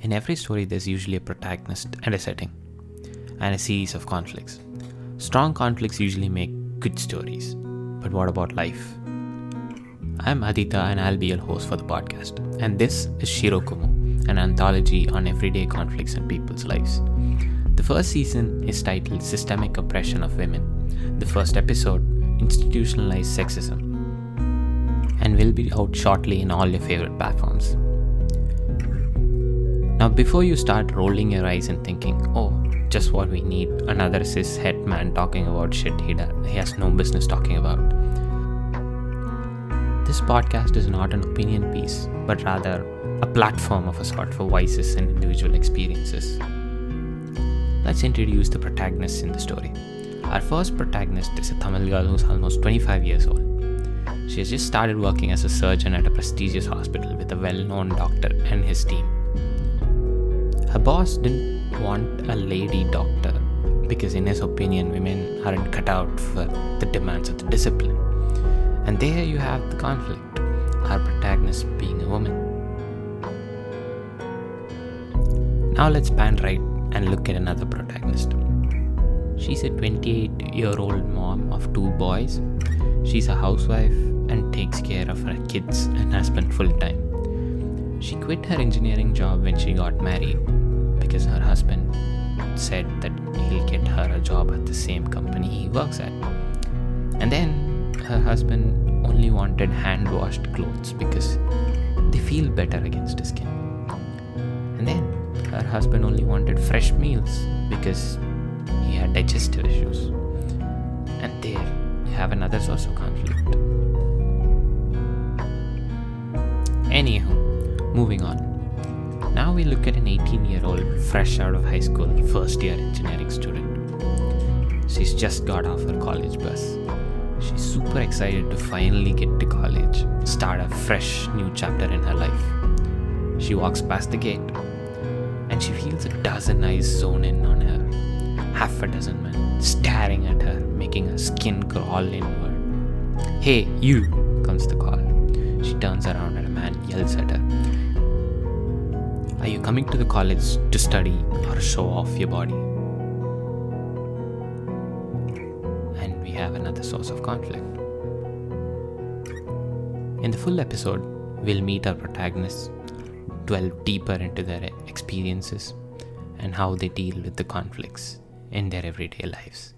In every story, there's usually a protagonist and a setting, and a series of conflicts. Strong conflicts usually make good stories. But what about life? I'm Aditya, and I'll be your host for the podcast. And this is Shirokumo, an anthology on everyday conflicts in people's lives. The first season is titled Systemic Oppression of Women. The first episode, Institutionalized Sexism, and will be out shortly in all your favorite platforms. Now, before you start rolling your eyes and thinking, oh, just what we need another cis het man talking about shit he, does, he has no business talking about. This podcast is not an opinion piece, but rather a platform of a sort for voices and individual experiences. Let's introduce the protagonists in the story. Our first protagonist is a Tamil girl who's almost 25 years old. She has just started working as a surgeon at a prestigious hospital with a well known doctor and his team. Her boss didn't want a lady doctor because, in his opinion, women aren't cut out for the demands of the discipline. And there you have the conflict, our protagonist being a woman. Now let's pan right and look at another protagonist. She's a 28 year old mom of two boys. She's a housewife and takes care of her kids and husband full time. She quit her engineering job when she got married because her husband said that he'll get her a job at the same company he works at. And then her husband only wanted hand washed clothes because they feel better against his skin. And then her husband only wanted fresh meals because he had digestive issues. And there you have another source of conflict. Anywho, moving on. Now we look at an 18 year old, fresh out of high school, first year engineering student. She's just got off her college bus. She's super excited to finally get to college, start a fresh new chapter in her life. She walks past the gate and she feels a dozen eyes zone in on her. Half a dozen men staring at her, making her skin crawl inward. Hey, you! comes the call. She turns around and a man yells at her. Are you coming to the college to study or show off your body? And we have another source of conflict. In the full episode, we'll meet our protagonists, delve deeper into their experiences, and how they deal with the conflicts in their everyday lives.